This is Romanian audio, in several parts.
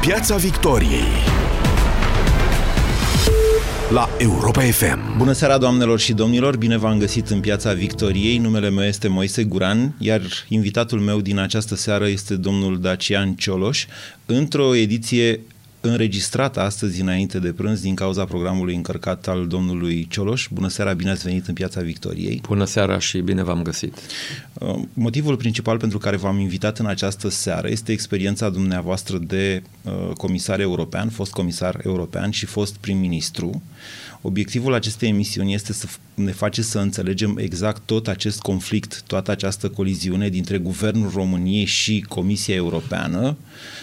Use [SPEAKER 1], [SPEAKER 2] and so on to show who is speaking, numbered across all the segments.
[SPEAKER 1] Piața Victoriei la Europa FM.
[SPEAKER 2] Bună seara, doamnelor și domnilor! Bine v-am găsit în Piața Victoriei. Numele meu este Moise Guran, iar invitatul meu din această seară este domnul Dacian Cioloș, într-o ediție înregistrată astăzi înainte de prânz din cauza programului încărcat al domnului Cioloș. Bună seara, bine ați venit în Piața Victoriei.
[SPEAKER 3] Bună seara și bine v-am găsit.
[SPEAKER 2] Uh, motivul principal pentru care v-am invitat în această seară este experiența dumneavoastră de uh, comisar european, fost comisar european și fost prim-ministru. Obiectivul acestei emisiuni este să ne face să înțelegem exact tot acest conflict, toată această coliziune dintre Guvernul României și Comisia Europeană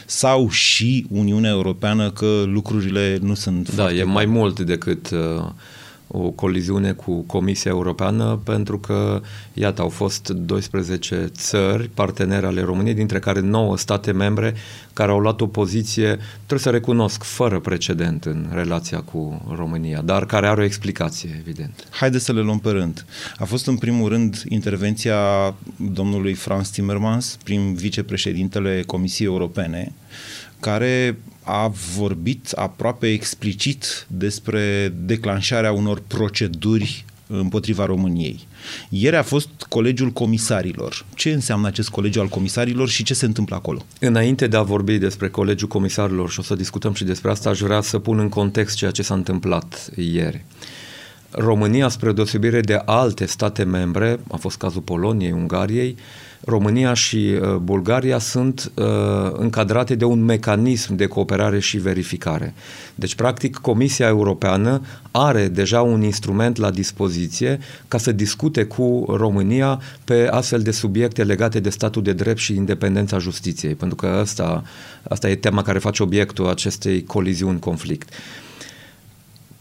[SPEAKER 2] sau și Uniunea Europeană că lucrurile nu sunt
[SPEAKER 3] Da, e mai mult decât uh, o coliziune cu Comisia Europeană pentru că, iată, au fost 12 țări partenere ale României, dintre care 9 state membre care au luat o poziție, trebuie să recunosc, fără precedent în relația cu România, dar care are o explicație, evident.
[SPEAKER 2] Haideți să le luăm pe rând. A fost în primul rând intervenția domnului Franz Timmermans, prim vicepreședintele Comisiei Europene, care a vorbit aproape explicit despre declanșarea unor proceduri împotriva României. Ieri a fost colegiul comisarilor. Ce înseamnă acest colegiu al comisarilor și ce se întâmplă acolo?
[SPEAKER 3] Înainte de a vorbi despre colegiul comisarilor și o să discutăm și despre asta, aș vrea să pun în context ceea ce s-a întâmplat ieri. România, spre deosebire de alte state membre, a fost cazul Poloniei, Ungariei, România și uh, Bulgaria sunt uh, încadrate de un mecanism de cooperare și verificare. Deci, practic, Comisia Europeană are deja un instrument la dispoziție ca să discute cu România pe astfel de subiecte legate de statul de drept și independența justiției, pentru că asta, asta e tema care face obiectul acestei coliziuni conflict.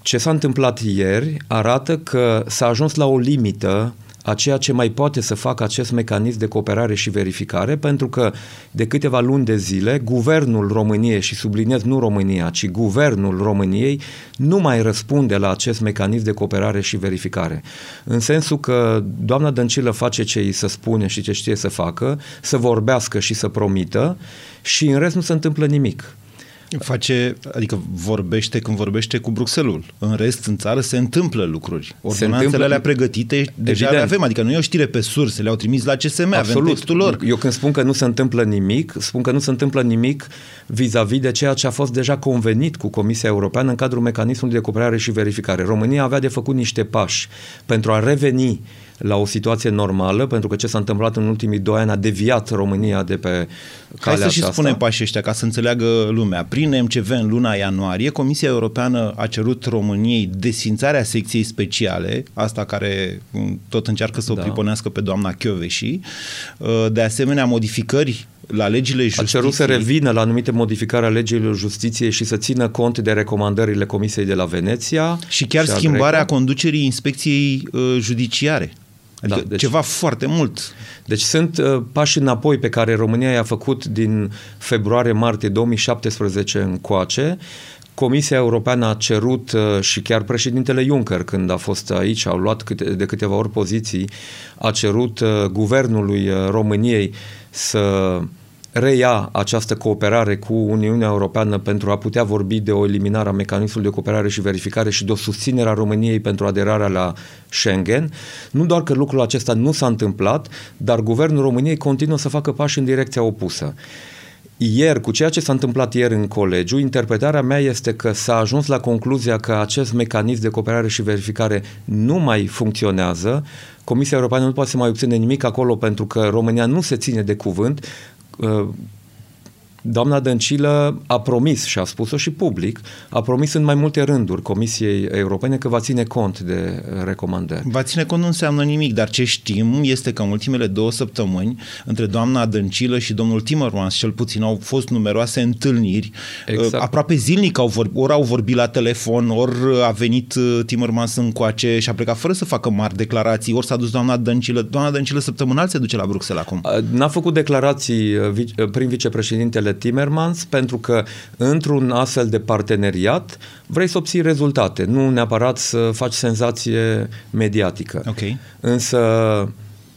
[SPEAKER 3] Ce s-a întâmplat ieri arată că s-a ajuns la o limită a ceea ce mai poate să facă acest mecanism de cooperare și verificare, pentru că de câteva luni de zile, guvernul României, și subliniez nu România, ci guvernul României, nu mai răspunde la acest mecanism de cooperare și verificare. În sensul că doamna Dăncilă face ce îi se spune și ce știe să facă, să vorbească și să promită, și în rest nu se întâmplă nimic.
[SPEAKER 2] Face, adică vorbește când vorbește cu Bruxelles. În rest, în țară se întâmplă lucruri. Ordonanțele alea pregătite deja le avem, adică nu e o știre pe surse, le-au trimis la CSM, Absolut. avem textul lor.
[SPEAKER 3] Eu când spun că nu se întâmplă nimic, spun că nu se întâmplă nimic vis-a-vis de ceea ce a fost deja convenit cu Comisia Europeană în cadrul mecanismului de cooperare și verificare. România avea de făcut niște pași pentru a reveni la o situație normală, pentru că ce s-a întâmplat în ultimii doi ani a deviat România de pe calea
[SPEAKER 2] Hai să
[SPEAKER 3] și
[SPEAKER 2] spunem pașii ăștia ca să înțeleagă lumea. Prin MCV în luna ianuarie, Comisia Europeană a cerut României desfințarea secției speciale, asta care mm, tot încearcă să o da. priponească pe doamna Chioveși, uh, de asemenea modificări la legile justiției. A cerut
[SPEAKER 3] să revină la anumite modificări a legilor justiției și să țină cont de recomandările Comisiei de la Veneția.
[SPEAKER 2] Și chiar și schimbarea conducerii inspecției uh, judiciare. Adică da, deci, ceva foarte mult.
[SPEAKER 3] Deci sunt uh, pași înapoi pe care România i-a făcut din februarie-martie 2017 încoace. Comisia Europeană a cerut uh, și chiar președintele Juncker, când a fost aici, au luat câte, de câteva ori poziții, a cerut uh, guvernului uh, României să reia această cooperare cu Uniunea Europeană pentru a putea vorbi de o eliminare a mecanismului de cooperare și verificare și de o susținere a României pentru aderarea la Schengen. Nu doar că lucrul acesta nu s-a întâmplat, dar guvernul României continuă să facă pași în direcția opusă. Ieri, cu ceea ce s-a întâmplat ieri în colegiu, interpretarea mea este că s-a ajuns la concluzia că acest mecanism de cooperare și verificare nu mai funcționează. Comisia Europeană nu poate să mai obține nimic acolo pentru că România nu se ține de cuvânt. uh, doamna Dăncilă a promis, și a spus-o și public, a promis în mai multe rânduri Comisiei Europene că va ține cont de recomandări.
[SPEAKER 2] Va ține cont nu înseamnă nimic, dar ce știm este că în ultimele două săptămâni, între doamna Dăncilă și domnul Timmermans, cel puțin, au fost numeroase întâlniri. Exact. Uh, aproape zilnic au vorbit, ori au vorbit la telefon, ori a venit uh, Timmermans încoace și a plecat fără să facă mari declarații, ori s-a dus doamna Dăncilă. Doamna Dăncilă săptămânal se duce la Bruxelles acum.
[SPEAKER 3] N-a făcut declarații prin vicepreședintele Timmermans, pentru că într-un astfel de parteneriat vrei să obții rezultate, nu neapărat să faci senzație mediatică.
[SPEAKER 2] Okay.
[SPEAKER 3] Însă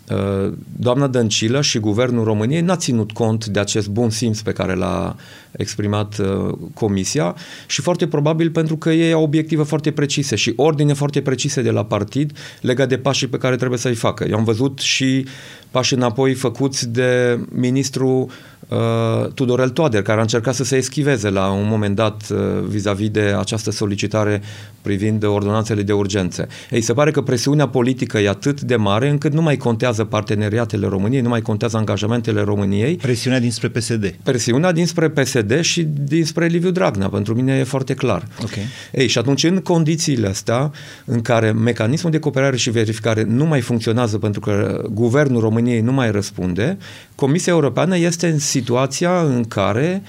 [SPEAKER 3] uh, doamna Dăncilă și guvernul României n-a ținut cont de acest bun simț pe care l-a exprimat uh, comisia și foarte probabil pentru că ei au obiective foarte precise și ordine foarte precise de la partid legat de pașii pe care trebuie să-i facă. Eu am văzut și pași înapoi făcuți de ministrul uh, Tudorel Toader, care a încercat să se eschiveze la un moment dat uh, vis-a-vis de această solicitare privind ordonanțele de urgențe. Ei, se pare că presiunea politică e atât de mare încât nu mai contează parteneriatele României, nu mai contează angajamentele României.
[SPEAKER 2] Presiunea dinspre PSD.
[SPEAKER 3] Presiunea dinspre PSD și dinspre Liviu Dragnea, pentru mine e foarte clar.
[SPEAKER 2] Okay.
[SPEAKER 3] Ei, și atunci, în condițiile astea, în care mecanismul de cooperare și verificare nu mai funcționează pentru că guvernul României nu mai răspunde, Comisia Europeană este în situația în care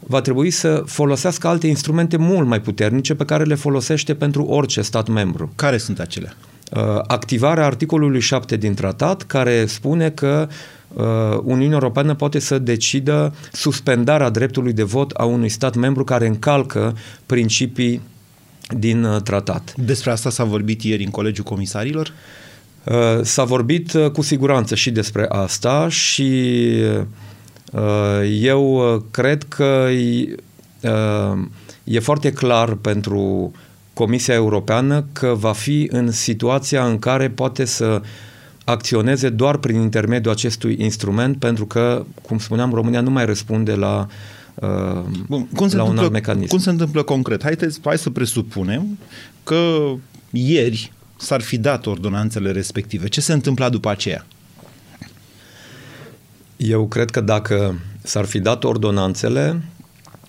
[SPEAKER 3] va trebui să folosească alte instrumente mult mai puternice pe care le folosește pentru orice stat membru.
[SPEAKER 2] Care sunt acelea?
[SPEAKER 3] Uh, activarea articolului 7 din tratat care spune că uh, Uniunea Europeană poate să decidă suspendarea dreptului de vot a unui stat membru care încalcă principii din uh, tratat.
[SPEAKER 2] Despre asta s-a vorbit ieri în Colegiul Comisarilor?
[SPEAKER 3] S-a vorbit cu siguranță și despre asta și eu cred că e foarte clar pentru Comisia Europeană că va fi în situația în care poate să acționeze doar prin intermediul acestui instrument, pentru că, cum spuneam, România nu mai răspunde la, uh, Bun, cum se la un alt mecanism.
[SPEAKER 2] Cum se întâmplă concret? Haideți, hai să presupunem că ieri s-ar fi dat ordonanțele respective. Ce se întâmpla după aceea?
[SPEAKER 3] Eu cred că dacă s-ar fi dat ordonanțele,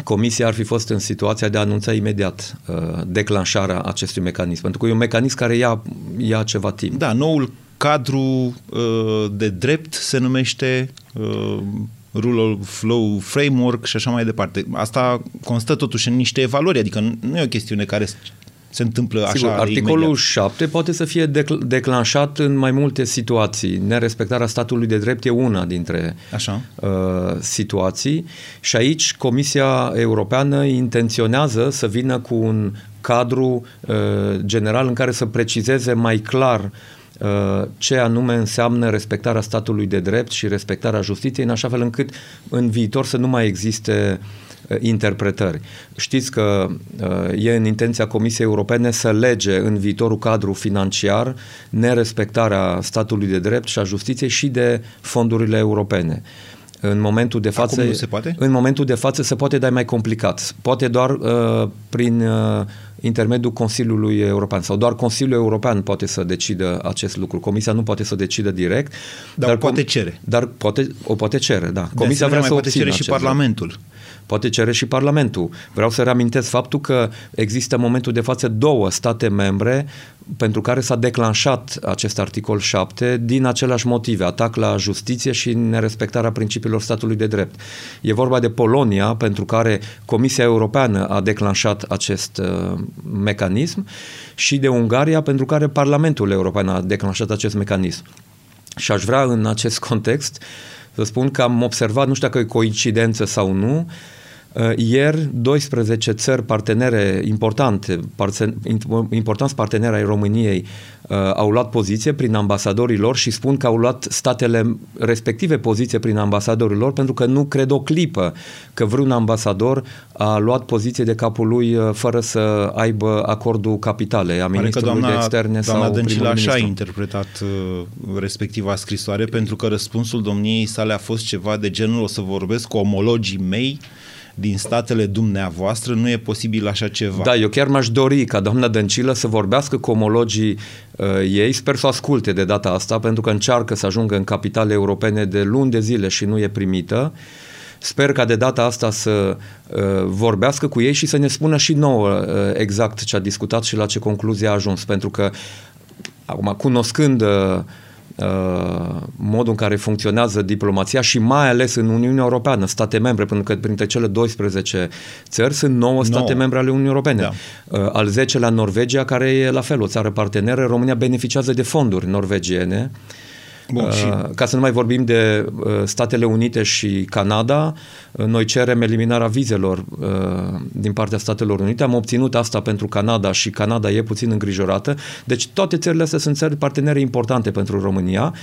[SPEAKER 3] Comisia ar fi fost în situația de a anunța imediat uh, declanșarea acestui mecanism, pentru că e un mecanism care ia, ia ceva timp.
[SPEAKER 2] Da, noul cadru uh, de drept se numește uh, Rule of Flow Framework și așa mai departe. Asta constă totuși în niște evaluări, adică nu e o chestiune care se întâmplă așa Sigur,
[SPEAKER 3] articolul
[SPEAKER 2] imediat.
[SPEAKER 3] 7 poate să fie decl- declanșat în mai multe situații. Nerespectarea statului de drept e una dintre așa. Uh, situații și aici Comisia Europeană intenționează să vină cu un cadru uh, general în care să precizeze mai clar uh, ce anume înseamnă respectarea statului de drept și respectarea justiției, în așa fel încât în viitor să nu mai existe uh, Uh, interpretări. Știți că uh, e în intenția Comisiei Europene să lege în viitorul cadru financiar nerespectarea statului de drept și a justiției și de fondurile europene. În momentul de față,
[SPEAKER 2] Acum nu se poate?
[SPEAKER 3] În momentul de față se poate, dar e mai complicat. Poate doar uh, prin uh, intermediul Consiliului European sau doar Consiliul European poate să decidă acest lucru. Comisia nu poate să decidă direct.
[SPEAKER 2] Dar, dar poate cere.
[SPEAKER 3] Dar poate, o poate cere, da. Comisia
[SPEAKER 2] vrea
[SPEAKER 3] să
[SPEAKER 2] poate cere și Parlamentul. Lucru
[SPEAKER 3] poate cere și Parlamentul. Vreau să reamintesc faptul că există în momentul de față două state membre pentru care s-a declanșat acest articol 7 din aceleași motive, atac la justiție și nerespectarea principiilor statului de drept. E vorba de Polonia, pentru care Comisia Europeană a declanșat acest uh, mecanism și de Ungaria, pentru care Parlamentul European a declanșat acest mecanism. Și aș vrea în acest context să spun că am observat, nu știu dacă e coincidență sau nu, uh, Uh, ieri, 12 țări partenere importante, importanți parteneri ai României, uh, au luat poziție prin ambasadorii lor și spun că au luat statele respective poziție prin ambasadorii lor pentru că nu cred o clipă că vreun ambasador a luat poziție de capul lui uh, fără să aibă acordul capitale a ministrului doamna, de externe
[SPEAKER 2] doamna
[SPEAKER 3] sau
[SPEAKER 2] Dăncilă așa a interpretat respectiva scrisoare pentru că răspunsul domniei sale a fost ceva de genul o să vorbesc cu omologii mei din statele dumneavoastră, nu e posibil așa ceva.
[SPEAKER 3] Da, eu chiar m-aș dori ca doamna Dăncilă să vorbească cu omologii uh, ei, sper să asculte de data asta, pentru că încearcă să ajungă în capitale europene de luni de zile și nu e primită. Sper ca de data asta să uh, vorbească cu ei și să ne spună și nouă uh, exact ce a discutat și la ce concluzie a ajuns, pentru că acum, cunoscând uh, Uh, modul în care funcționează diplomația și mai ales în Uniunea Europeană, state membre, pentru că printre cele 12 țări sunt 9 state 9. membre ale Uniunii Europene. Da. Uh, al 10-lea Norvegia, care e la fel o țară parteneră, România beneficiază de fonduri norvegiene. Bun, uh, și... Ca să nu mai vorbim de uh, Statele Unite și Canada, uh, noi cerem eliminarea vizelor din partea Statelor Unite. Am obținut asta pentru Canada și Canada e puțin îngrijorată. Deci toate țările astea sunt țări partenere importante pentru România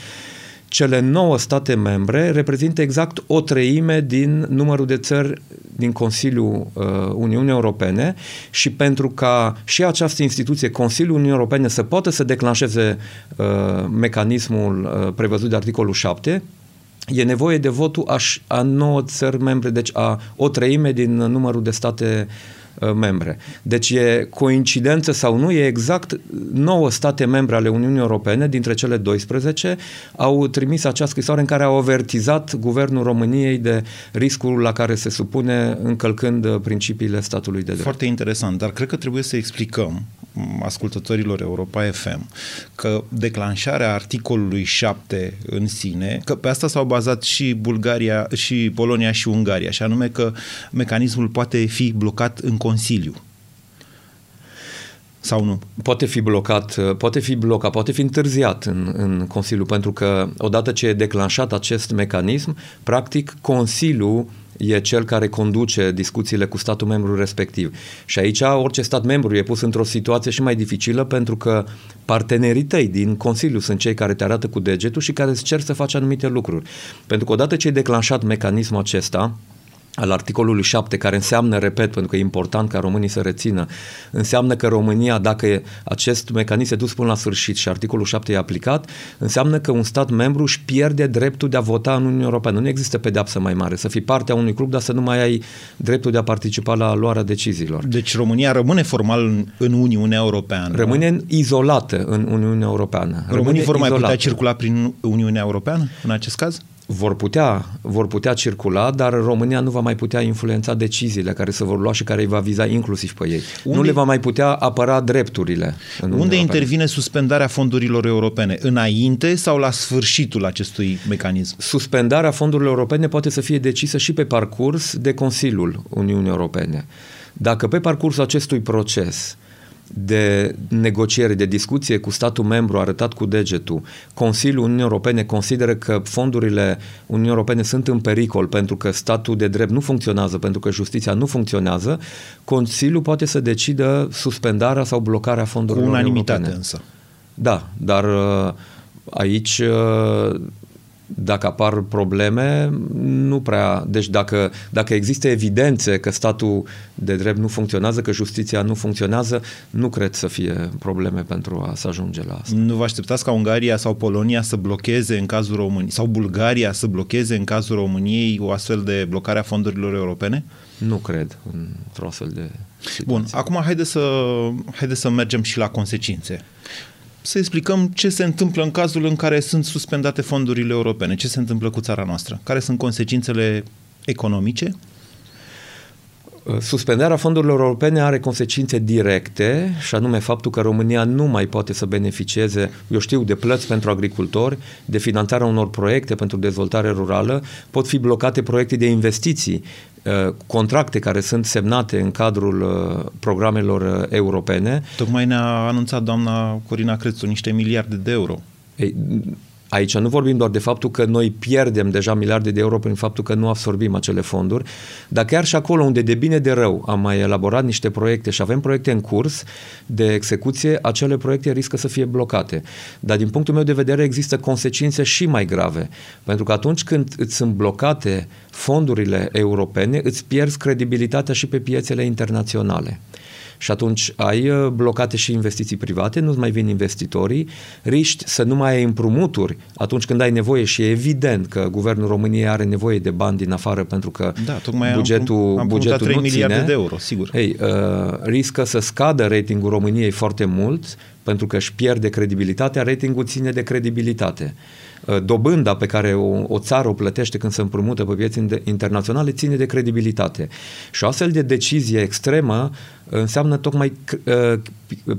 [SPEAKER 3] cele nouă state membre reprezintă exact o treime din numărul de țări din Consiliul uh, Uniunii Europene și pentru ca și această instituție, Consiliul Uniunii Europene, să poată să declanșeze uh, mecanismul uh, prevăzut de articolul 7, e nevoie de votul a, a nouă țări membre, deci a o treime din numărul de state uh, membre. Deci e coincidență sau nu, e exact 9 state membre ale Uniunii Europene, dintre cele 12, au trimis această scrisoare în care au avertizat guvernul României de riscul la care se supune încălcând uh, principiile statului de drept.
[SPEAKER 2] Foarte interesant, dar cred că trebuie să explicăm ascultătorilor Europa FM că declanșarea articolului 7 în sine, că pe asta s-au bazat și Bulgaria, și Polonia și Ungaria, și anume că mecanismul poate fi blocat în Consiliu sau nu?
[SPEAKER 3] Poate fi blocat, poate fi blocat, poate fi întârziat în, în Consiliu, pentru că odată ce e declanșat acest mecanism, practic Consiliul e cel care conduce discuțiile cu statul membru respectiv. Și aici orice stat membru e pus într-o situație și mai dificilă pentru că partenerii tăi din Consiliu sunt cei care te arată cu degetul și care îți cer să faci anumite lucruri. Pentru că odată ce e declanșat mecanismul acesta, al articolului 7, care înseamnă, repet, pentru că e important ca românii să rețină, înseamnă că România, dacă acest mecanism e dus până la sfârșit și articolul 7 e aplicat, înseamnă că un stat membru își pierde dreptul de a vota în Uniunea Europeană. Nu există pedeapsă mai mare. Să fii parte a unui club, dar să nu mai ai dreptul de a participa la luarea deciziilor.
[SPEAKER 2] Deci România rămâne formal în Uniunea Europeană.
[SPEAKER 3] Rămâne izolată în Uniunea Europeană.
[SPEAKER 2] Românii vor mai putea circula prin Uniunea Europeană în acest caz?
[SPEAKER 3] Vor putea, vor putea circula, dar România nu va mai putea influența deciziile care se vor lua și care îi va viza inclusiv pe ei. Unde, nu le va mai putea apăra drepturile.
[SPEAKER 2] În unde intervine suspendarea fondurilor europene? Înainte sau la sfârșitul acestui mecanism?
[SPEAKER 3] Suspendarea fondurilor europene poate să fie decisă și pe parcurs de Consiliul Uniunii Europene. Dacă pe parcursul acestui proces de negociere, de discuție cu statul membru arătat cu degetul, Consiliul Uniunii Europene consideră că fondurile Uniunii Europene sunt în pericol pentru că statul de drept nu funcționează, pentru că justiția nu funcționează, Consiliul poate să decidă suspendarea sau blocarea fondurilor
[SPEAKER 2] Cu unanimitate
[SPEAKER 3] europene.
[SPEAKER 2] însă.
[SPEAKER 3] Da, dar uh, aici uh, dacă apar probleme, nu prea. Deci dacă, dacă există evidențe că statul de drept nu funcționează, că justiția nu funcționează, nu cred să fie probleme pentru a să ajunge la asta.
[SPEAKER 2] Nu vă așteptați ca Ungaria sau Polonia să blocheze în cazul României sau Bulgaria să blocheze în cazul României o astfel de blocare a fondurilor europene?
[SPEAKER 3] Nu cred într-o astfel de
[SPEAKER 2] situație. Bun, acum haide să, haide să mergem și la consecințe să explicăm ce se întâmplă în cazul în care sunt suspendate fondurile europene, ce se întâmplă cu țara noastră, care sunt consecințele economice.
[SPEAKER 3] Suspendarea fondurilor europene are consecințe directe și anume faptul că România nu mai poate să beneficieze, eu știu, de plăți pentru agricultori, de finanțarea unor proiecte pentru dezvoltare rurală, pot fi blocate proiecte de investiții Uh, contracte care sunt semnate în cadrul uh, programelor uh, europene.
[SPEAKER 2] Tocmai ne-a anunțat doamna Corina Crețu niște miliarde de euro.
[SPEAKER 3] Ei, Aici nu vorbim doar de faptul că noi pierdem deja miliarde de euro prin faptul că nu absorbim acele fonduri, dar chiar și acolo unde de bine de rău am mai elaborat niște proiecte și avem proiecte în curs de execuție, acele proiecte riscă să fie blocate. Dar din punctul meu de vedere există consecințe și mai grave, pentru că atunci când îți sunt blocate fondurile europene, îți pierzi credibilitatea și pe piețele internaționale și atunci ai uh, blocate și investiții private, nu mai vin investitorii, riști să nu mai ai împrumuturi atunci când ai nevoie și e evident că guvernul României are nevoie de bani din afară pentru că
[SPEAKER 2] da, tocmai
[SPEAKER 3] bugetul,
[SPEAKER 2] am, am
[SPEAKER 3] bugetul
[SPEAKER 2] 3
[SPEAKER 3] nu
[SPEAKER 2] miliarde
[SPEAKER 3] ține.
[SPEAKER 2] de euro, sigur.
[SPEAKER 3] Ei, uh, riscă să scadă ratingul României foarte mult pentru că își pierde credibilitatea, ratingul ține de credibilitate. Uh, dobânda pe care o, o țară o plătește când se împrumută pe piețe internaționale ține de credibilitate. Și o astfel de decizie extremă înseamnă tocmai uh,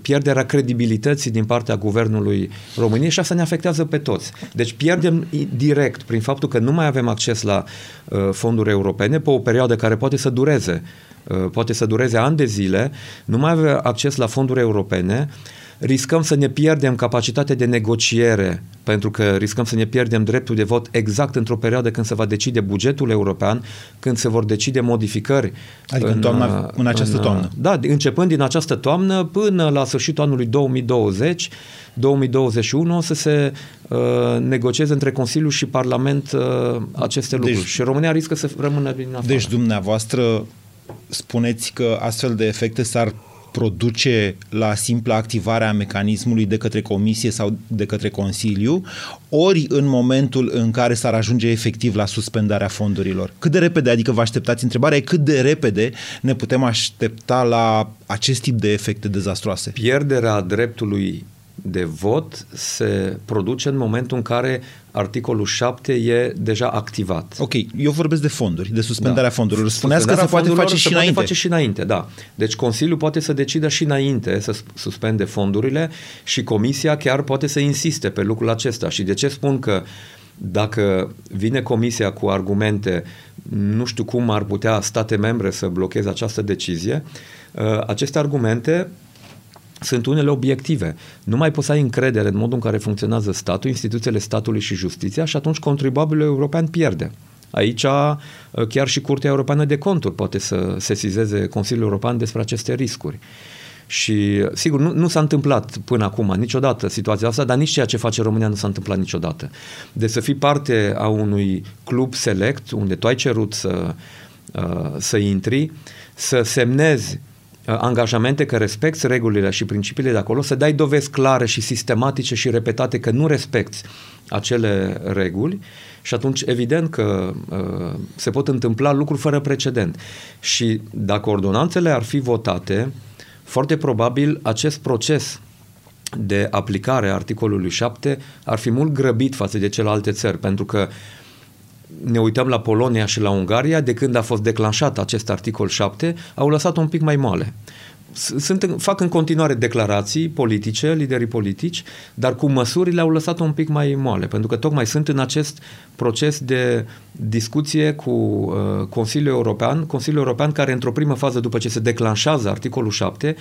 [SPEAKER 3] pierderea credibilității din partea guvernului României și asta ne afectează pe toți. Deci pierdem direct prin faptul că nu mai avem acces la uh, fonduri europene pe o perioadă care poate să dureze uh, poate să dureze ani de zile, nu mai avem acces la fonduri europene, riscăm să ne pierdem capacitatea de negociere, pentru că riscăm să ne pierdem dreptul de vot exact într-o perioadă când se va decide bugetul european, când se vor decide modificări.
[SPEAKER 2] Adică în, toamna, în această în, toamnă.
[SPEAKER 3] Da, începând din această toamnă până la sfârșitul anului 2020, 2021 o să se uh, negocieze între Consiliu și Parlament uh, aceste lucruri. Deci, și România riscă să rămână din afară.
[SPEAKER 2] Deci dumneavoastră spuneți că astfel de efecte s-ar produce la simpla activare a mecanismului de către Comisie sau de către Consiliu, ori în momentul în care s-ar ajunge efectiv la suspendarea fondurilor. Cât de repede, adică vă așteptați, întrebarea e cât de repede ne putem aștepta la acest tip de efecte dezastroase?
[SPEAKER 3] Pierderea dreptului de vot se produce în momentul în care articolul 7 e deja activat.
[SPEAKER 2] Ok, eu vorbesc de fonduri, de suspendarea da. fondurilor. Spuneați că se poate face și înainte.
[SPEAKER 3] Poate face și înainte, da. Deci Consiliul poate să decidă și înainte să suspende fondurile și Comisia chiar poate să insiste pe lucrul acesta. Și de ce spun că dacă vine Comisia cu argumente, nu știu cum ar putea state membre să blocheze această decizie, uh, aceste argumente sunt unele obiective. Nu mai poți să ai încredere în modul în care funcționează statul, instituțiile statului și justiția și atunci contribuabilul european pierde. Aici uh, chiar și Curtea Europeană de Conturi poate să sesizeze Consiliul European despre aceste riscuri. Și, sigur, nu, nu s-a întâmplat până acum niciodată situația asta, dar nici ceea ce face România nu s-a întâmplat niciodată. De să fii parte a unui club select, unde tu ai cerut să, uh, să intri, să semnezi Uh, angajamente că respecti regulile și principiile de acolo, să dai dovezi clare și sistematice și repetate că nu respecti acele reguli și atunci evident că uh, se pot întâmpla lucruri fără precedent. Și dacă ordonanțele ar fi votate, foarte probabil acest proces de aplicare a articolului 7 ar fi mult grăbit față de celelalte țări, pentru că ne uităm la Polonia și la Ungaria, de când a fost declanșat acest articol 7, au lăsat un pic mai moale. Sunt, fac în continuare declarații politice, liderii politici, dar cu măsurile au lăsat un pic mai moale, pentru că tocmai sunt în acest proces de discuție cu uh, Consiliul European, Consiliul European care într-o primă fază, după ce se declanșează articolul 7,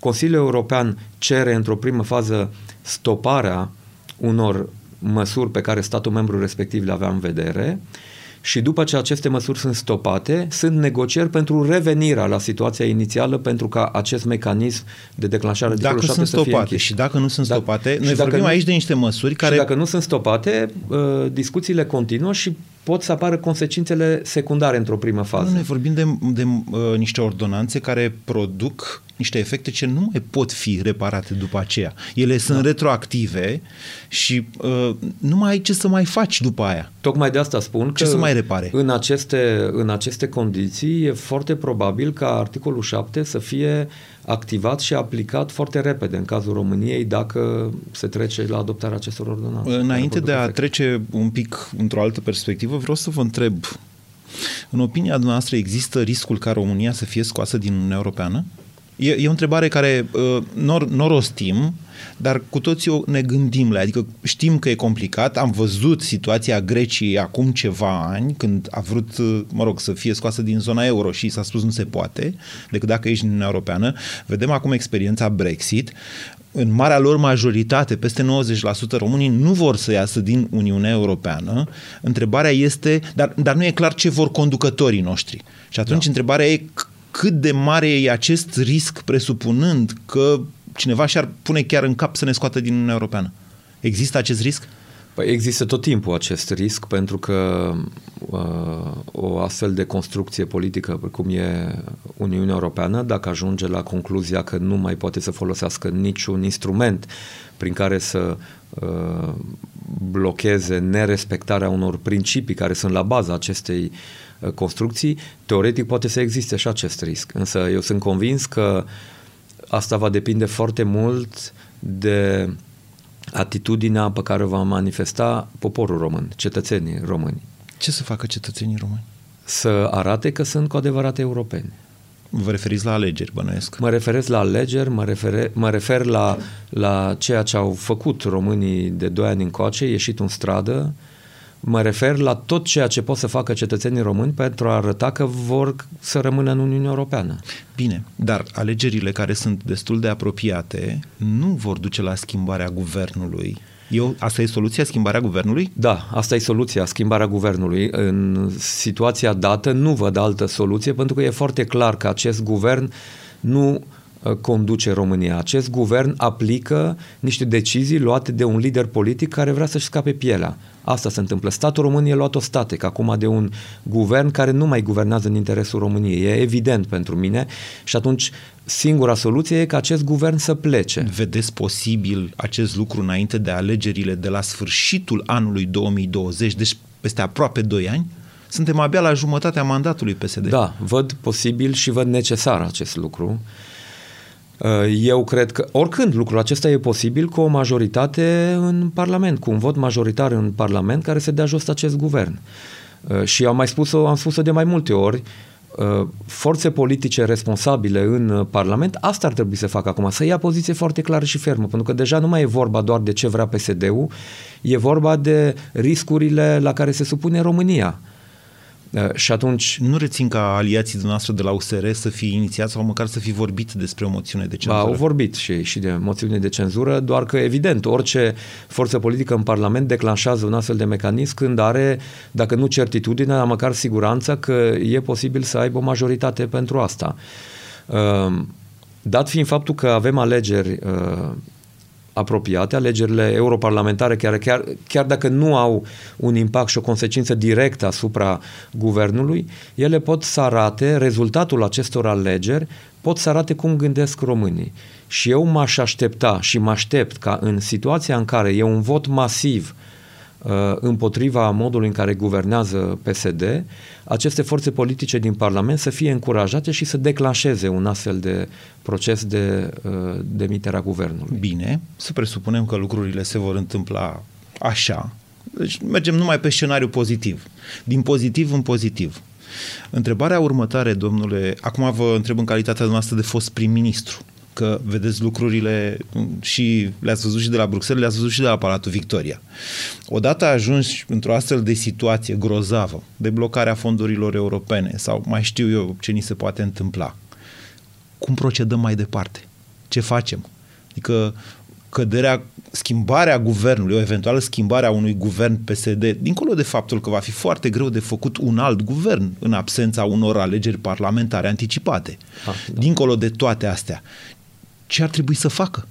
[SPEAKER 3] Consiliul European cere într-o primă fază stoparea unor măsuri pe care statul membru respectiv le avea în vedere și după ce aceste măsuri sunt stopate, sunt negocieri pentru revenirea la situația inițială pentru ca acest mecanism de declanșare
[SPEAKER 2] dacă
[SPEAKER 3] de
[SPEAKER 2] sunt stopate și dacă nu sunt da. stopate, da. noi vorbim nu, aici de niște măsuri care...
[SPEAKER 3] Și dacă nu sunt stopate, uh, discuțiile continuă și pot să apară consecințele secundare într-o primă fază. Nu,
[SPEAKER 2] noi vorbim de, de uh, niște ordonanțe care produc niște efecte ce nu mai pot fi reparate după aceea. Ele sunt da. retroactive și uh, nu mai ai ce să mai faci după aia.
[SPEAKER 3] Tocmai de asta spun
[SPEAKER 2] ce că să mai repare?
[SPEAKER 3] În aceste, în aceste condiții e foarte probabil ca articolul 7 să fie activat și aplicat foarte repede în cazul României dacă se trece la adoptarea acestor ordonanțe.
[SPEAKER 2] Înainte de a efect. trece un pic într-o altă perspectivă, vreau să vă întreb în opinia noastră există riscul ca România să fie scoasă din Uniunea Europeană? E, e o întrebare care uh, nu o rostim, dar cu toții ne gândim la Adică știm că e complicat. Am văzut situația Greciei acum ceva ani, când a vrut, uh, mă rog, să fie scoasă din zona euro și s-a spus nu se poate, decât dacă ești în Uniunea Europeană. Vedem acum experiența Brexit. În marea lor majoritate, peste 90% românii nu vor să iasă din Uniunea Europeană. Întrebarea este, dar, dar nu e clar ce vor conducătorii noștri. Și atunci da. întrebarea e cât de mare e acest risc presupunând că cineva și-ar pune chiar în cap să ne scoată din Uniunea Europeană. Există acest risc?
[SPEAKER 3] Păi există tot timpul acest risc pentru că uh, o astfel de construcție politică cum e Uniunea Europeană, dacă ajunge la concluzia că nu mai poate să folosească niciun instrument prin care să uh, blocheze nerespectarea unor principii care sunt la baza acestei uh, construcții, teoretic poate să existe și acest risc. Însă eu sunt convins că asta va depinde foarte mult de atitudinea pe care o va manifesta poporul român, cetățenii români.
[SPEAKER 2] Ce să facă cetățenii români?
[SPEAKER 3] Să arate că sunt cu adevărat europeni.
[SPEAKER 2] Vă referiți la alegeri, bănuiesc?
[SPEAKER 3] Mă referesc la alegeri, mă, refere, mă refer la, la ceea ce au făcut românii de doi ani încoace, ieșit în stradă, Mă refer la tot ceea ce pot să facă cetățenii români pentru a arăta că vor să rămână în Uniunea Europeană.
[SPEAKER 2] Bine, dar alegerile care sunt destul de apropiate nu vor duce la schimbarea guvernului. Eu, asta e soluția, schimbarea guvernului?
[SPEAKER 3] Da, asta e soluția, schimbarea guvernului. În situația dată nu văd altă soluție pentru că e foarte clar că acest guvern nu Uh, conduce România. Acest guvern aplică niște decizii luate de un lider politic care vrea să-și scape pielea. Asta se întâmplă. Statul român e luat o statec acum de un guvern care nu mai guvernează în interesul României. E evident pentru mine și atunci singura soluție e ca acest guvern să plece.
[SPEAKER 2] Vedeți posibil acest lucru înainte de alegerile de la sfârșitul anului 2020, deci peste aproape 2 ani? Suntem abia la jumătatea mandatului PSD.
[SPEAKER 3] Da, văd posibil și văd necesar acest lucru. Uh, eu cred că oricând lucrul acesta e posibil cu o majoritate în Parlament, cu un vot majoritar în Parlament care să dea jos acest guvern. Uh, și am mai spus-o, am spus-o de mai multe ori, uh, forțe politice responsabile în Parlament, asta ar trebui să facă acum, să ia poziție foarte clară și fermă, pentru că deja nu mai e vorba doar de ce vrea PSD-ul, e vorba de riscurile la care se supune România. Uh, și atunci...
[SPEAKER 2] Nu rețin ca aliații dumneavoastră de la USR să fi inițiat sau măcar să fi vorbit despre o moțiune de cenzură.
[SPEAKER 3] Ba, au vorbit și, și de moțiune de cenzură, doar că, evident, orice forță politică în Parlament declanșează un astfel de mecanism când are, dacă nu certitudine, măcar siguranța că e posibil să aibă o majoritate pentru asta. Uh, dat fiind faptul că avem alegeri uh, apropiate, alegerile europarlamentare, chiar, chiar, chiar dacă nu au un impact și o consecință directă asupra guvernului, ele pot să arate, rezultatul acestor alegeri pot să arate cum gândesc românii. Și eu m-aș aștepta și mă aștept ca în situația în care e un vot masiv uh, împotriva modului în care guvernează PSD, aceste forțe politice din Parlament să fie încurajate și să declanșeze un astfel de proces de uh, demiterea guvernului.
[SPEAKER 2] Bine, să presupunem că lucrurile se vor întâmpla așa. Deci mergem numai pe scenariu pozitiv. Din pozitiv în pozitiv. Întrebarea următoare, domnule, acum vă întreb în calitatea noastră de fost prim-ministru că vedeți lucrurile și le-ați văzut și de la Bruxelles, le-ați văzut și de la Palatul Victoria. Odată ajungi într-o astfel de situație grozavă, de blocarea fondurilor europene sau mai știu eu ce ni se poate întâmpla, cum procedăm mai departe? Ce facem? Adică căderea, schimbarea guvernului, o eventuală schimbare a unui guvern PSD, dincolo de faptul că va fi foarte greu de făcut un alt guvern în absența unor alegeri parlamentare anticipate. Ah, da. Dincolo de toate astea, ce ar trebui să facă?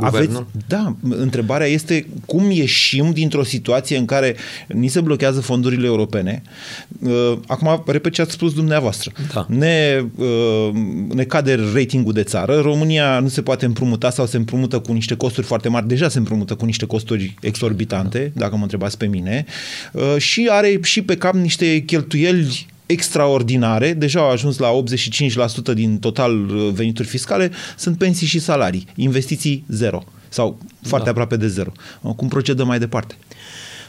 [SPEAKER 2] Aveți, da, întrebarea este cum ieșim dintr-o situație în care ni se blochează fondurile europene. Uh, acum, repet ce ați spus dumneavoastră. Da. Ne, uh, ne cade ratingul de țară, România nu se poate împrumuta sau se împrumută cu niște costuri foarte mari, deja se împrumută cu niște costuri exorbitante, dacă mă întrebați pe mine, uh, și are și pe cap niște cheltuieli extraordinare, deja au ajuns la 85% din total uh, venituri fiscale, sunt pensii și salarii, investiții zero sau foarte da. aproape de zero. Uh, cum procedăm mai departe?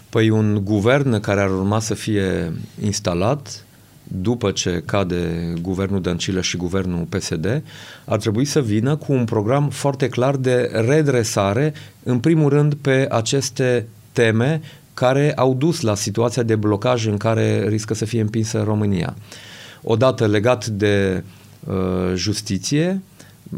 [SPEAKER 3] Păi un guvern care ar urma să fie instalat după ce cade guvernul Dăncilă și guvernul PSD, ar trebui să vină cu un program foarte clar de redresare, în primul rând pe aceste teme care au dus la situația de blocaj în care riscă să fie împinsă România. Odată legat de uh, justiție,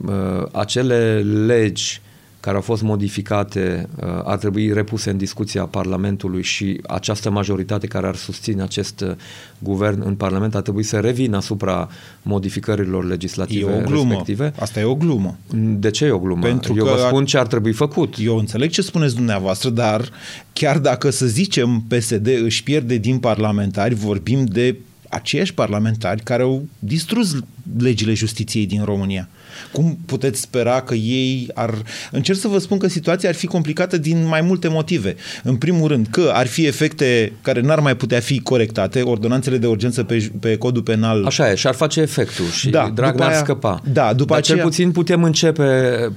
[SPEAKER 3] uh, acele legi care au fost modificate uh, ar trebui repuse în discuția Parlamentului și această majoritate care ar susține acest uh, guvern în Parlament ar trebui să revină asupra modificărilor legislative
[SPEAKER 2] e o glumă.
[SPEAKER 3] respective.
[SPEAKER 2] Asta e o glumă.
[SPEAKER 3] De ce e o glumă?
[SPEAKER 2] Pentru
[SPEAKER 3] Eu
[SPEAKER 2] că
[SPEAKER 3] vă spun ce ar trebui făcut.
[SPEAKER 2] Eu înțeleg ce spuneți dumneavoastră, dar chiar dacă, să zicem, PSD își pierde din parlamentari, vorbim de aceiași parlamentari care au distrus legile justiției din România. Cum puteți spera că ei ar... Încerc să vă spun că situația ar fi complicată din mai multe motive. În primul rând că ar fi efecte care n-ar mai putea fi corectate, ordonanțele de urgență pe, pe codul penal...
[SPEAKER 3] Așa e, și ar face efectul și da, Dragnea ar scăpa.
[SPEAKER 2] Da, după
[SPEAKER 3] Dar
[SPEAKER 2] aceea...
[SPEAKER 3] cel puțin putem începe,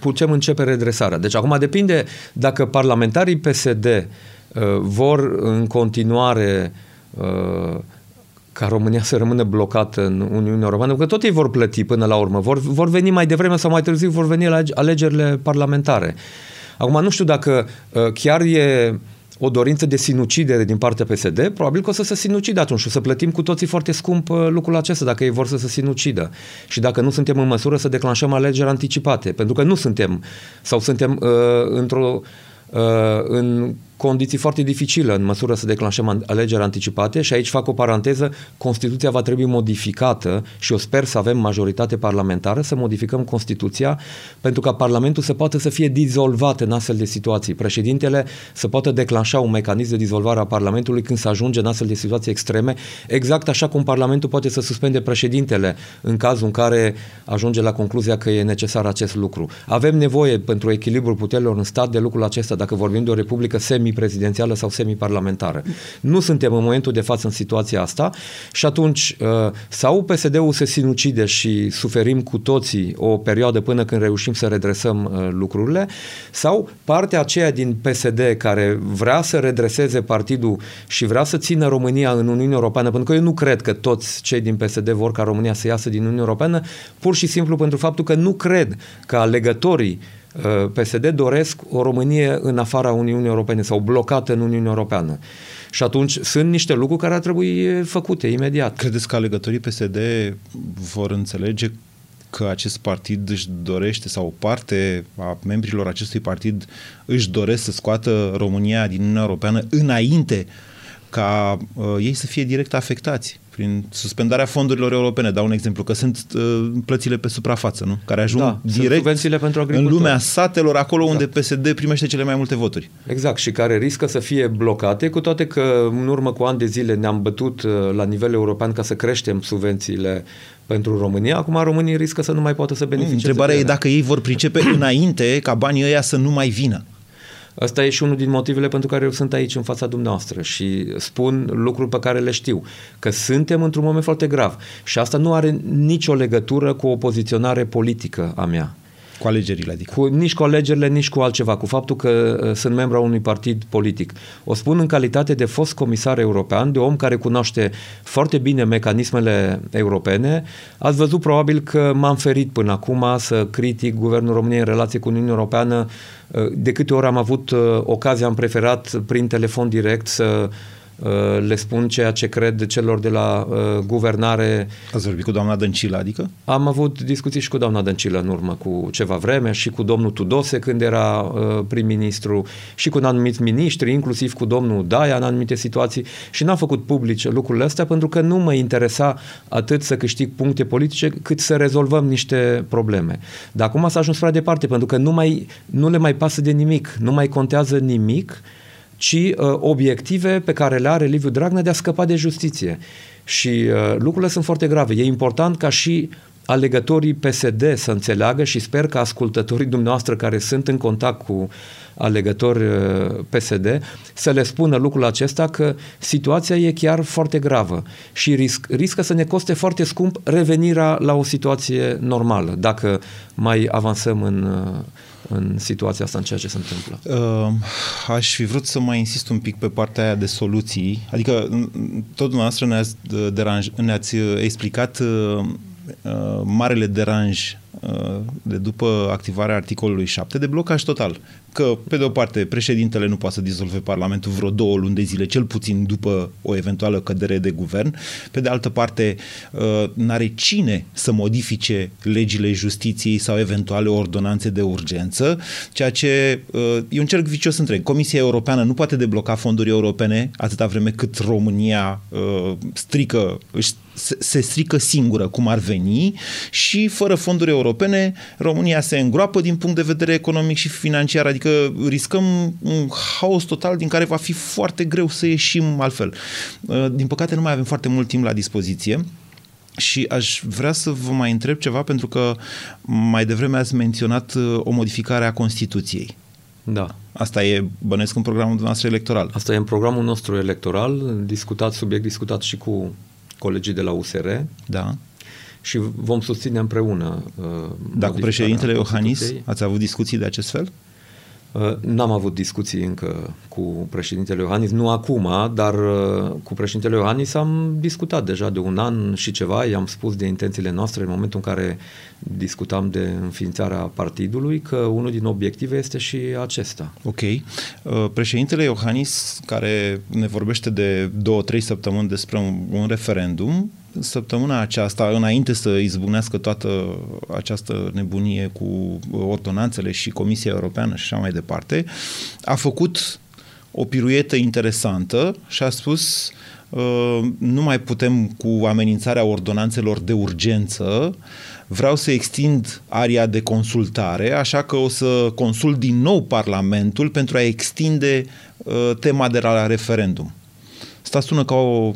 [SPEAKER 3] putem începe redresarea. Deci acum depinde dacă parlamentarii PSD uh, vor în continuare uh, ca România să rămână blocată în Uniunea Europeană, că tot ei vor plăti până la urmă. Vor, vor veni mai devreme sau mai târziu, vor veni la alegerile parlamentare. Acum, nu știu dacă uh, chiar e o dorință de sinucidere din partea PSD, probabil că o să se sinucide atunci și o să plătim cu toții foarte scump uh, lucrul acesta dacă ei vor să se sinucidă. Și dacă nu suntem în măsură să declanșăm alegeri anticipate, pentru că nu suntem sau suntem uh, într-o uh, în condiții foarte dificile în măsură să declanșăm alegeri anticipate și aici fac o paranteză, Constituția va trebui modificată și eu sper să avem majoritate parlamentară să modificăm Constituția pentru ca Parlamentul să poată să fie dizolvat în astfel de situații. Președintele să poată declanșa un mecanism de dizolvare a Parlamentului când se ajunge în astfel de situații extreme, exact așa cum Parlamentul poate să suspende președintele în cazul în care ajunge la concluzia că e necesar acest lucru. Avem nevoie pentru echilibrul puterilor în stat de lucrul acesta, dacă vorbim de o republică semi semi-prezidențială sau semi-parlamentară. Nu suntem în momentul de față în situația asta și atunci uh, sau PSD-ul se sinucide și suferim cu toții o perioadă până când reușim să redresăm uh, lucrurile sau partea aceea din PSD care vrea să redreseze partidul și vrea să țină România în Uniunea Europeană, pentru că eu nu cred că toți cei din PSD vor ca România să iasă din Uniunea Europeană, pur și simplu pentru faptul că nu cred că alegătorii Uh, PSD doresc o Românie în afara Uniunii Europene sau blocată în Uniunea Europeană. Și atunci sunt niște lucruri care ar trebui făcute imediat.
[SPEAKER 2] Credeți că alegătorii PSD vor înțelege că acest partid își dorește sau o parte a membrilor acestui partid își doresc să scoată România din Uniunea Europeană înainte ca uh, ei să fie direct afectați prin suspendarea fondurilor europene. Dau un exemplu, că sunt uh, plățile pe suprafață, nu? care ajung
[SPEAKER 3] da,
[SPEAKER 2] direct
[SPEAKER 3] pentru
[SPEAKER 2] în lumea satelor, acolo exact. unde PSD primește cele mai multe voturi.
[SPEAKER 3] Exact, și care riscă să fie blocate, cu toate că în urmă cu ani de zile ne-am bătut uh, la nivel european ca să creștem subvențiile pentru România. Acum românii riscă să nu mai poată să beneficieze.
[SPEAKER 2] Întrebarea e dacă ei vor pricepe înainte ca banii ăia să nu mai vină.
[SPEAKER 3] Asta e și unul din motivele pentru care eu sunt aici în fața dumneavoastră și spun lucruri pe care le știu, că suntem într-un moment foarte grav și asta nu are nicio legătură cu o poziționare politică a mea.
[SPEAKER 2] Cu alegerile, adică.
[SPEAKER 3] Cu, nici cu alegerile, nici cu altceva, cu faptul că uh, sunt membru a unui partid politic. O spun în calitate de fost comisar european, de om care cunoaște foarte bine mecanismele europene. Ați văzut probabil că m-am ferit până acum să critic Guvernul României în relație cu Uniunea Europeană. Uh, de câte ori am avut uh, ocazia, am preferat prin telefon direct să Uh, le spun ceea ce cred celor de la uh, guvernare.
[SPEAKER 2] Ați vorbit cu doamna Dăncilă, adică?
[SPEAKER 3] Am avut discuții și cu doamna Dăncilă în urmă cu ceva vreme și cu domnul Tudose când era uh, prim-ministru și cu anumiți miniștri, inclusiv cu domnul Daia în anumite situații și n-am făcut publice lucrurile astea pentru că nu mă interesa atât să câștig puncte politice cât să rezolvăm niște probleme. Dar acum s-a ajuns prea departe pentru că nu, mai, nu le mai pasă de nimic, nu mai contează nimic ci uh, obiective pe care le are Liviu Dragnea de a scăpa de justiție. Și uh, lucrurile sunt foarte grave. E important ca și alegătorii PSD să înțeleagă și sper că ascultătorii dumneavoastră care sunt în contact cu alegători uh, PSD să le spună lucrul acesta că situația e chiar foarte gravă și risc, riscă să ne coste foarte scump revenirea la o situație normală dacă mai avansăm în uh, în situația asta, în ceea ce se întâmplă? Uh,
[SPEAKER 2] aș fi vrut să mai insist un pic pe partea aia de soluții. Adică tot dumneavoastră ne-ați, deranj, ne-ați explicat uh, uh, marele deranj uh, de după activarea articolului 7 de blocaj total că, pe de o parte, președintele nu poate să dizolve Parlamentul vreo două luni de zile, cel puțin după o eventuală cădere de guvern. Pe de altă parte, uh, n-are cine să modifice legile justiției sau eventuale ordonanțe de urgență, ceea ce uh, e un cerc vicios întreg. Comisia Europeană nu poate debloca fonduri europene atâta vreme cât România uh, strică, se strică singură cum ar veni și fără fonduri europene România se îngroapă din punct de vedere economic și financiar, adică Adică riscăm un haos total din care va fi foarte greu să ieșim altfel. Uh, din păcate nu mai avem foarte mult timp la dispoziție. Și aș vrea să vă mai întreb ceva, pentru că mai devreme ați menționat uh, o modificare a Constituției.
[SPEAKER 3] Da.
[SPEAKER 2] Asta e, bănesc, în programul nostru electoral.
[SPEAKER 3] Asta e în programul nostru electoral, discutat, subiect discutat și cu colegii de la USR.
[SPEAKER 2] Da.
[SPEAKER 3] Și vom susține împreună. Uh,
[SPEAKER 2] da, cu președintele Iohannis ați avut discuții de acest fel?
[SPEAKER 3] Uh, n-am avut discuții încă cu președintele Iohannis, nu acum, dar uh, cu președintele Iohannis am discutat deja de un an și ceva, i-am spus de intențiile noastre în momentul în care discutam de înființarea partidului, că unul din obiective este și acesta.
[SPEAKER 2] Ok. Uh, președintele Iohannis, care ne vorbește de două, trei săptămâni despre un, un referendum, săptămâna aceasta, înainte să izbunească toată această nebunie cu ordonanțele și Comisia Europeană și așa mai departe, a făcut o piruietă interesantă și a spus uh, nu mai putem cu amenințarea ordonanțelor de urgență, vreau să extind aria de consultare, așa că o să consult din nou Parlamentul pentru a extinde uh, tema de la referendum. Asta sună ca o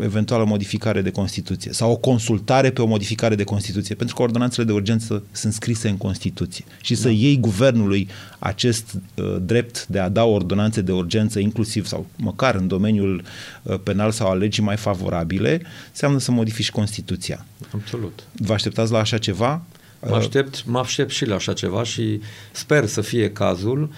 [SPEAKER 2] eventuală modificare de Constituție sau o consultare pe o modificare de Constituție, pentru că ordonanțele de urgență sunt scrise în Constituție. Și da. să iei guvernului acest uh, drept de a da ordonanțe de urgență, inclusiv sau măcar în domeniul uh, penal sau al legii mai favorabile, înseamnă să modifici Constituția.
[SPEAKER 3] Absolut.
[SPEAKER 2] Vă așteptați la așa ceva?
[SPEAKER 3] Mă aștept, mă aștept și la așa ceva și sper să fie cazul,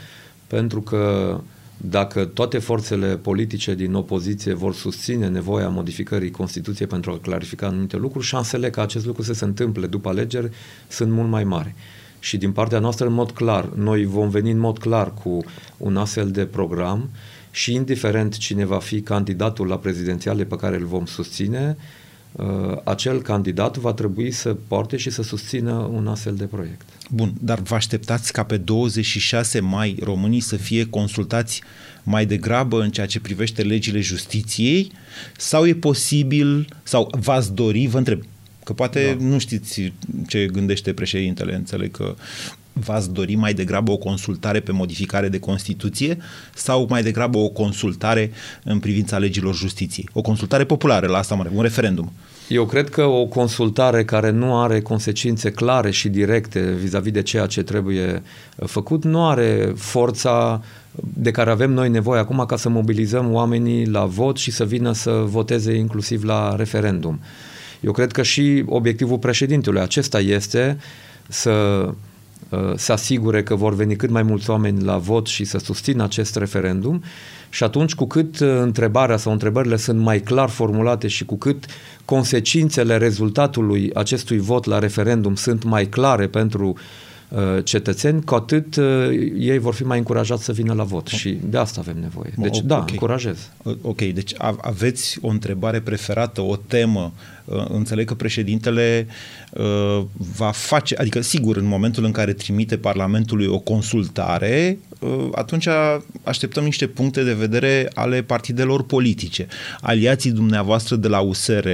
[SPEAKER 3] pentru că dacă toate forțele politice din opoziție vor susține nevoia modificării Constituției pentru a clarifica anumite lucruri, șansele ca acest lucru să se întâmple după alegeri sunt mult mai mari. Și din partea noastră, în mod clar, noi vom veni în mod clar cu un astfel de program și indiferent cine va fi candidatul la prezidențiale pe care îl vom susține, uh, acel candidat va trebui să poarte și să susțină un astfel de proiect.
[SPEAKER 2] Bun, dar vă așteptați ca pe 26 mai românii să fie consultați mai degrabă în ceea ce privește legile justiției sau e posibil, sau v-ați dori, vă întreb, că poate da. nu știți ce gândește președintele, înțeleg că v-ați dori mai degrabă o consultare pe modificare de Constituție sau mai degrabă o consultare în privința legilor justiției? O consultare populară, la asta mă un referendum.
[SPEAKER 3] Eu cred că o consultare care nu are consecințe clare și directe vis-a-vis de ceea ce trebuie făcut nu are forța de care avem noi nevoie acum ca să mobilizăm oamenii la vot și să vină să voteze inclusiv la referendum. Eu cred că și obiectivul președintelui acesta este să se asigure că vor veni cât mai mulți oameni la vot și să susțină acest referendum. Și atunci cu cât uh, întrebarea sau întrebările sunt mai clar formulate și cu cât consecințele rezultatului acestui vot la referendum sunt mai clare pentru uh, cetățeni, cu atât uh, ei vor fi mai încurajați să vină la vot și de asta avem nevoie. Deci okay. da, încurajez.
[SPEAKER 2] Ok, deci aveți o întrebare preferată, o temă Uh, înțeleg că președintele uh, va face, adică sigur, în momentul în care trimite Parlamentului o consultare, uh, atunci așteptăm niște puncte de vedere ale partidelor politice. Aliații dumneavoastră de la USR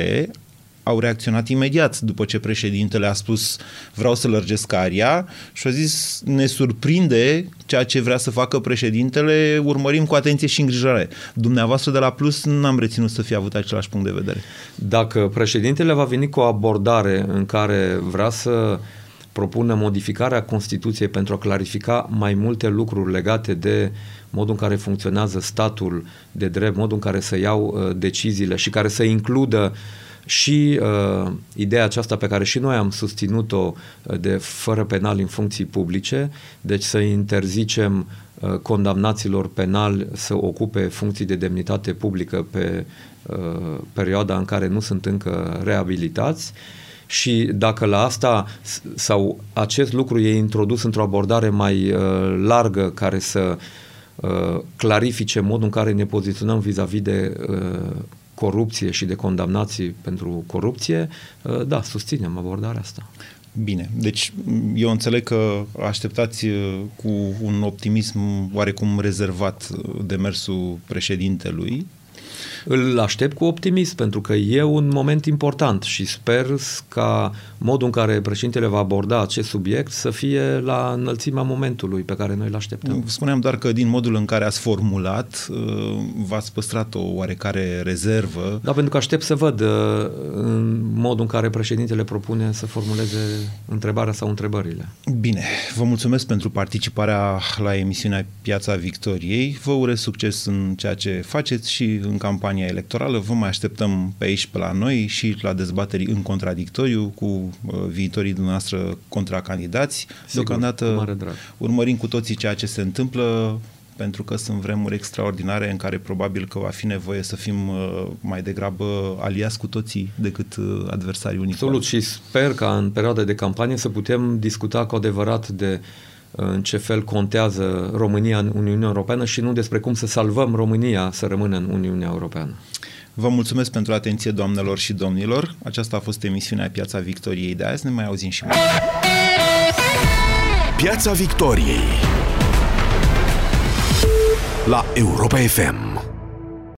[SPEAKER 2] au reacționat imediat după ce președintele a spus vreau să lărgesc aria și a zis ne surprinde ceea ce vrea să facă președintele, urmărim cu atenție și îngrijorare. Dumneavoastră de la Plus n-am reținut să fie avut același punct de vedere.
[SPEAKER 3] Dacă președintele va veni cu o abordare în care vrea să propună modificarea Constituției pentru a clarifica mai multe lucruri legate de modul în care funcționează statul de drept, modul în care să iau uh, deciziile și care să includă uh, și uh, ideea aceasta pe care și noi am susținut-o uh, de fără penal în funcții publice, deci să interzicem uh, condamnaților penali să ocupe funcții de demnitate publică pe uh, perioada în care nu sunt încă reabilitați. Și dacă la asta sau acest lucru e introdus într-o abordare mai uh, largă care să uh, clarifice modul în care ne poziționăm vis-a-vis de uh, corupție și de condamnații pentru corupție, uh, da, susținem abordarea asta.
[SPEAKER 2] Bine, deci eu înțeleg că așteptați uh, cu un optimism oarecum rezervat uh, demersul președintelui
[SPEAKER 3] îl aștept cu optimism, pentru că e un moment important și sper ca modul în care președintele va aborda acest subiect să fie la înălțimea momentului pe care noi îl așteptăm.
[SPEAKER 2] Spuneam doar că din modul în care ați formulat, uh, v-ați păstrat o oarecare rezervă.
[SPEAKER 3] Da, pentru că aștept să văd uh, în modul în care președintele propune să formuleze întrebarea sau întrebările.
[SPEAKER 2] Bine, vă mulțumesc pentru participarea la emisiunea Piața Victoriei. Vă urez succes în ceea ce faceți și în campania campania electorală. Vă mai așteptăm pe aici, pe la noi și la dezbateri în contradictoriu cu uh, viitorii dumneavoastră contracandidați.
[SPEAKER 3] Sigur,
[SPEAKER 2] Deocamdată
[SPEAKER 3] cu mare drag.
[SPEAKER 2] urmărim cu toții ceea ce se întâmplă pentru că sunt vremuri extraordinare în care probabil că va fi nevoie să fim uh, mai degrabă aliați cu toții decât uh, adversari unici.
[SPEAKER 3] Absolut și sper ca în perioada de campanie să putem discuta cu adevărat de uh, în ce fel contează România în Uniunea Europeană și nu despre cum să salvăm România să rămână în Uniunea Europeană.
[SPEAKER 2] Vă mulțumesc pentru atenție, doamnelor și domnilor. Aceasta a fost emisiunea Piața Victoriei de azi. Ne mai auzim și mai.
[SPEAKER 1] Piața Victoriei la Europa FM.